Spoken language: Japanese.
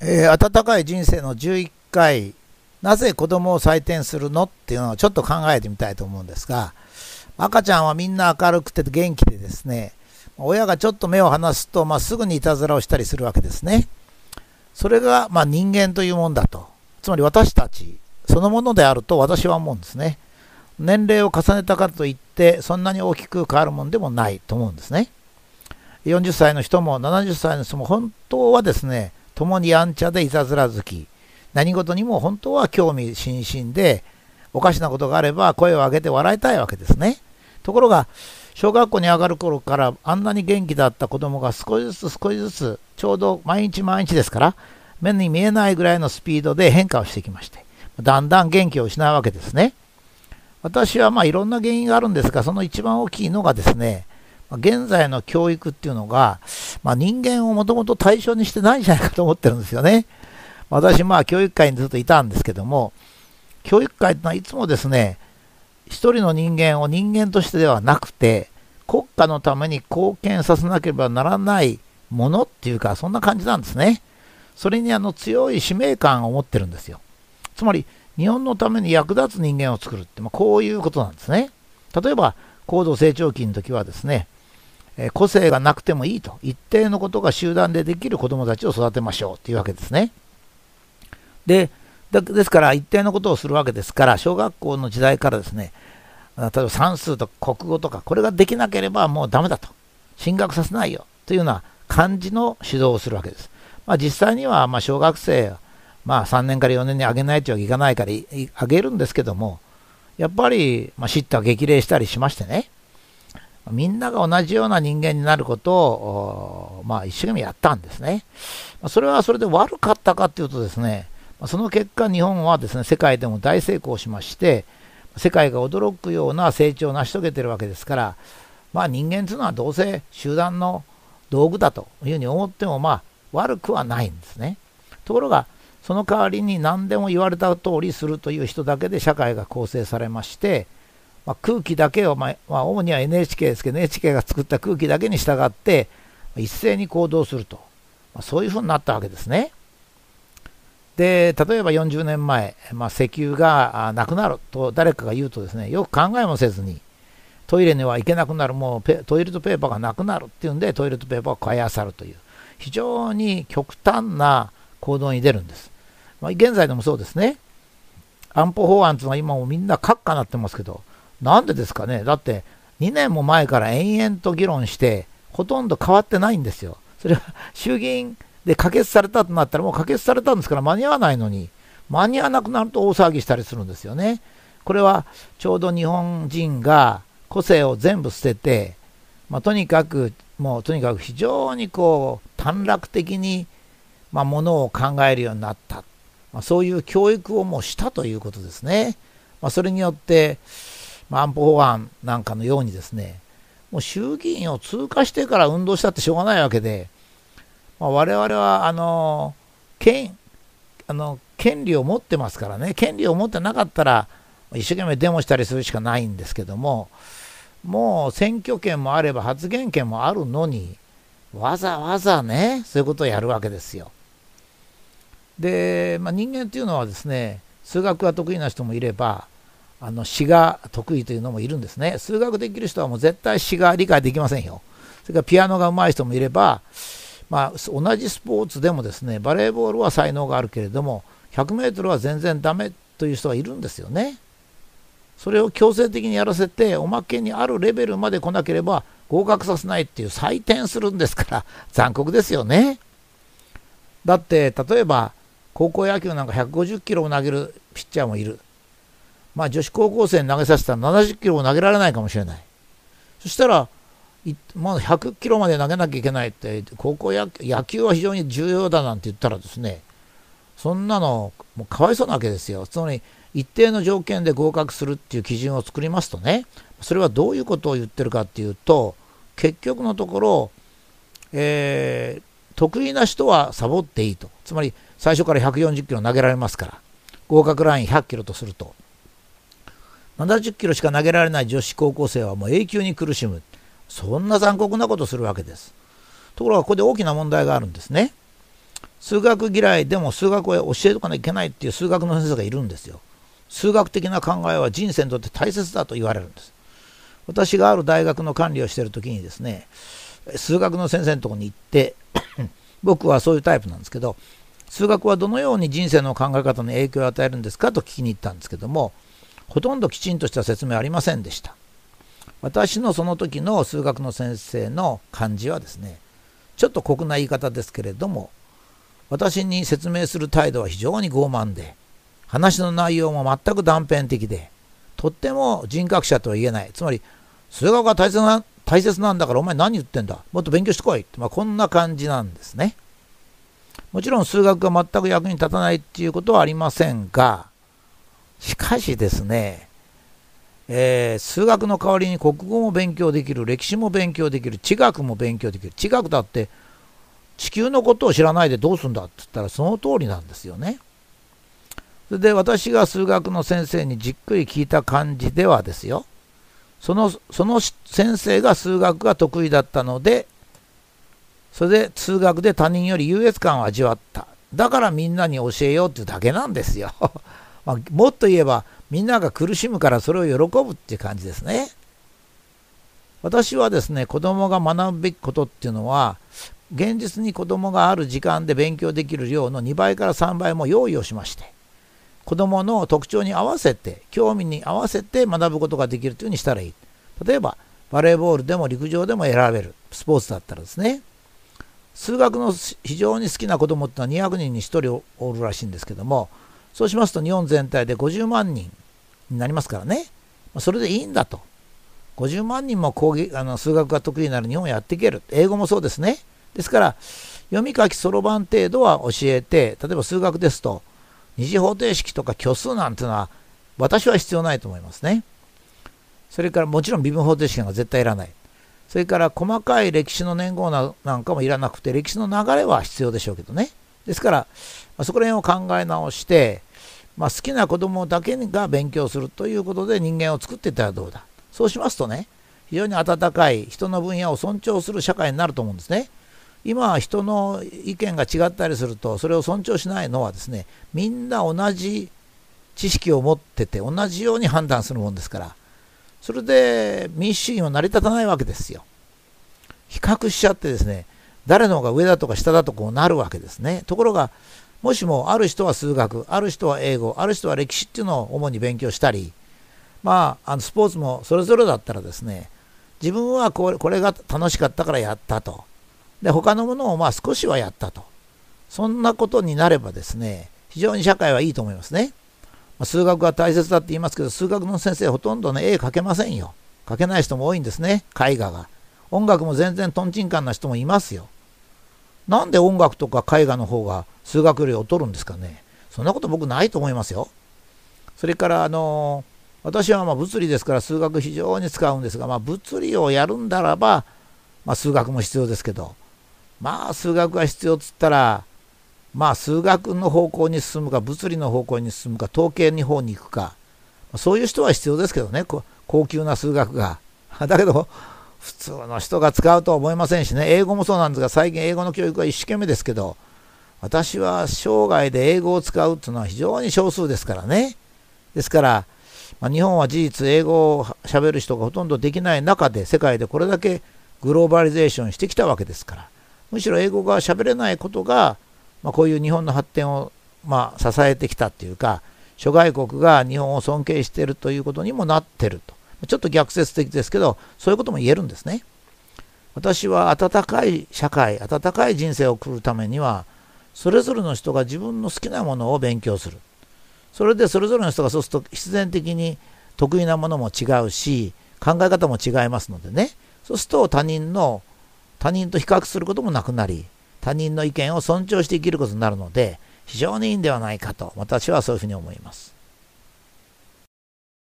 えー、温かい人生の11回、なぜ子供を採点するのっていうのをちょっと考えてみたいと思うんですが、赤ちゃんはみんな明るくて元気でですね、親がちょっと目を離すと、まあ、すぐにいたずらをしたりするわけですね。それが、まあ、人間というもんだと。つまり私たちそのものであると私は思うんですね。年齢を重ねたからといって、そんなに大きく変わるもんでもないと思うんですね。40歳の人も70歳の人も本当はですね、共にやんちゃでいたずら好き、何事にも本当は興味津々で、おかしなことがあれば声を上げて笑いたいわけですね。ところが、小学校に上がる頃からあんなに元気だった子供が少しずつ少しずつ、ちょうど毎日毎日ですから、目に見えないぐらいのスピードで変化をしてきまして、だんだん元気を失うわけですね。私はまあいろんな原因があるんですが、その一番大きいのがですね、現在の教育っていうのが、まあ、人間をもともと対象にしてないんじゃないかと思ってるんですよね。私、まあ教育界にずっといたんですけども、教育界ってのはいつもですね、一人の人間を人間としてではなくて、国家のために貢献させなければならないものっていうか、そんな感じなんですね。それにあの強い使命感を持ってるんですよ。つまり、日本のために役立つ人間を作るって、まあ、こういうことなんですね。例えば、高度成長期の時はですね、え個性がなくてもいいと、一定のことが集団でできる子どもたちを育てましょうというわけですね。で、ですから、一定のことをするわけですから、小学校の時代からですね、例えば算数とか国語とか、これができなければもうダメだと、進学させないよというような感じの指導をするわけです。まあ、実際にはま小学生、まあ、3年から4年に上げないといかないから上げるんですけども、やっぱり、まあ、叱咤激励したりしましてね、みんなが同じような人間になることを、まあ、一生懸命やったんですね。それはそれで悪かったかというとですね、その結果、日本はですね、世界でも大成功しまして、世界が驚くような成長を成し遂げてるわけですから、まあ、人間というのはどうせ集団の道具だというふうに思っても、まあ、悪くはないんですね。ところが、その代わりに何でも言われた通りするという人だけで社会が構成されまして、まあ、空気だけを、まあ、主には NHK ですけど NHK が作った空気だけに従って一斉に行動すると、まあ、そういうふうになったわけですね。で例えば40年前、まあ、石油がなくなると誰かが言うとですねよく考えもせずにトイレには行けなくなるもうトイレットペーパーがなくなるっていうんでトイレットペーパーを買いあさるという非常に極端な行動に出るんです。まあ、現在でもそうですね。安保法案というのは今もみんな閣下になってますけど、なんでですかね？だって2年も前から延々と議論して、ほとんど変わってないんですよ。それは衆議院で可決されたとなったら、もう可決されたんですから間に合わないのに、間に合わなくなると大騒ぎしたりするんですよね。これはちょうど日本人が個性を全部捨てて、まあ、とにかく、もうとにかく非常にこう短絡的に、まあ、ものを考えるようになった。まあ、そういう教育をもうしたということですね。まあ、それによって、安保法案なんかのようにですね、もう衆議院を通過してから運動したってしょうがないわけで、まあ、我々はあの権あの権利を持ってますからね、権利を持ってなかったら、一生懸命デモしたりするしかないんですけども、もう選挙権もあれば発言権もあるのに、わざわざね、そういうことをやるわけですよ。で、まあ、人間っていうのはですね、数学が得意な人もいれば、あの詩が得意というのもいるんですね。数学できる人はもう絶対詩が理解できませんよ。それからピアノが上手い人もいれば、まあ、同じスポーツでもですね、バレーボールは才能があるけれども、100メートルは全然ダメという人がいるんですよね。それを強制的にやらせて、おまけにあるレベルまで来なければ合格させないっていう採点するんですから、残酷ですよね。だって、例えば、高校野球なんか150キロを投げるピッチャーもいる。まあ女子高校生に投げさせたら70キロを投げられないかもしれない。そしたら、まだ100キロまで投げなきゃいけないって、高校野野球は非常に重要だなんて言ったらですね、そんなの、もうかわいそうなわけですよ。つまり、一定の条件で合格するっていう基準を作りますとね、それはどういうことを言ってるかっていうと、結局のところ、えー、得意な人はサボっていいと。つまり、最初から140キロ投げられますから、合格ライン100キロとすると、70キロしか投げられない女子高校生はもう永久に苦しむ。そんな残酷なことするわけです。ところがここで大きな問題があるんですね。数学嫌いでも数学を教えとかなきゃいけないっていう数学の先生がいるんですよ。数学的な考えは人生にとって大切だと言われるんです。私がある大学の管理をしている時にですね、数学の先生のとこに行って 僕はそういうタイプなんですけど、数学はどのように人生の考え方に影響を与えるんですかと聞きに行ったんですけども、ほとんどきちんとした説明ありませんでした。私のその時の数学の先生の感じはですね、ちょっと酷な言い方ですけれども、私に説明する態度は非常に傲慢で、話の内容も全く断片的で、とっても人格者とは言えない。つまり、数学が大切な大切なんだからお前何言ってんだ？もっと勉強してこいって、まあ、こんな感じなんですね。もちろん数学が全く役に立たないっていうことはありませんが、しかしですね、えー、数学の代わりに国語も勉強できる、歴史も勉強できる、地学も勉強できる。地学だって地球のことを知らないでどうすんだって言ったらその通りなんですよね。それで私が数学の先生にじっくり聞いた感じではですよ。そのその先生が数学が得意だったので、それで数学で他人より優越感を味わった。だからみんなに教えようっていうだけなんですよ。まあ、もっと言えば、みんなが苦しむからそれを喜ぶっていう感じですね。私はですね、子供が学ぶべきことっていうのは、現実に子供がある時間で勉強できる量の2倍から3倍も用意をしまして、子供の特徴に合わせて、興味に合わせて学ぶことができるというふうにしたらいい。例えば、バレーボールでも陸上でも選べる。スポーツだったらですね。数学の非常に好きな子供ってのは200人に1人おるらしいんですけども、そうしますと日本全体で50万人になりますからね。それでいいんだと。50万人も講義あの数学が得意になる日本をやっていける。英語もそうですね。ですから、読み書きそろばん程度は教えて、例えば数学ですと、二次方程式とか虚数なんていうのは私は必要ないと思いますね。それからもちろん微分方程式なんか絶対いらない。それから細かい歴史の年号なんかもいらなくて歴史の流れは必要でしょうけどね。ですから、そこら辺を考え直して、まあ、好きな子供だけが勉強するということで人間を作っていったらどうだ。そうしますとね、非常に温かい人の分野を尊重する社会になると思うんですね。今は人の意見が違ったりするとそれを尊重しないのはですねみんな同じ知識を持ってて同じように判断するもんですからそれで民主主義も成り立たないわけですよ比較しちゃってですね誰の方が上だとか下だとこうなるわけですねところがもしもある人は数学ある人は英語ある人は歴史っていうのを主に勉強したりまああのスポーツもそれぞれだったらですね自分はこれこれが楽しかったからやったと。で他のものをまあ少しはやったと。そんなことになればですね非常に社会はいいと思いますね、まあ、数学は大切だって言いますけど数学の先生ほとんどね絵描けませんよ。描けない人も多いんですね絵画が。音楽も全然とんちんかんな人もいますよ。なんで音楽とか絵画の方が数学より劣るんですかね。そんなこと僕ないと思いますよ。それからあの私はま物理ですから数学非常に使うんですが、まあ、物理をやるんだらば、まあ、数学も必要ですけどまあ数学が必要っつったらまあ数学の方向に進むか物理の方向に進むか統計の方に行くかそういう人は必要ですけどね。高級な数学が。だけど普通の人が使うとは思いませんしね。英語もそうなんですが最近英語の教育は一生懸命ですけど私は生涯で英語を使うっていうのは非常に少数ですからね。ですから、まあ、日本は事実英語をしゃべる人がほとんどできない中で世界でこれだけグローバリゼーションしてきたわけですからむしろ英語が喋れないことが、まあ、こういう日本の発展を、まあ、支えてきたっていうか諸外国が日本を尊敬しているということにもなってると。ちょっと逆説的ですけどそういうことも言えるんですね。私は温かい社会温かい人生を送るためにはそれぞれの人が自分の好きなものを勉強するそれでそれぞれの人がそうすると必然的に得意なものも違うし考え方も違いますのでねそうすると他人の他人と比較することもなくなり、他人の意見を尊重して生きることになるので、非常にいいんではないかと、私はそういうふうに思います。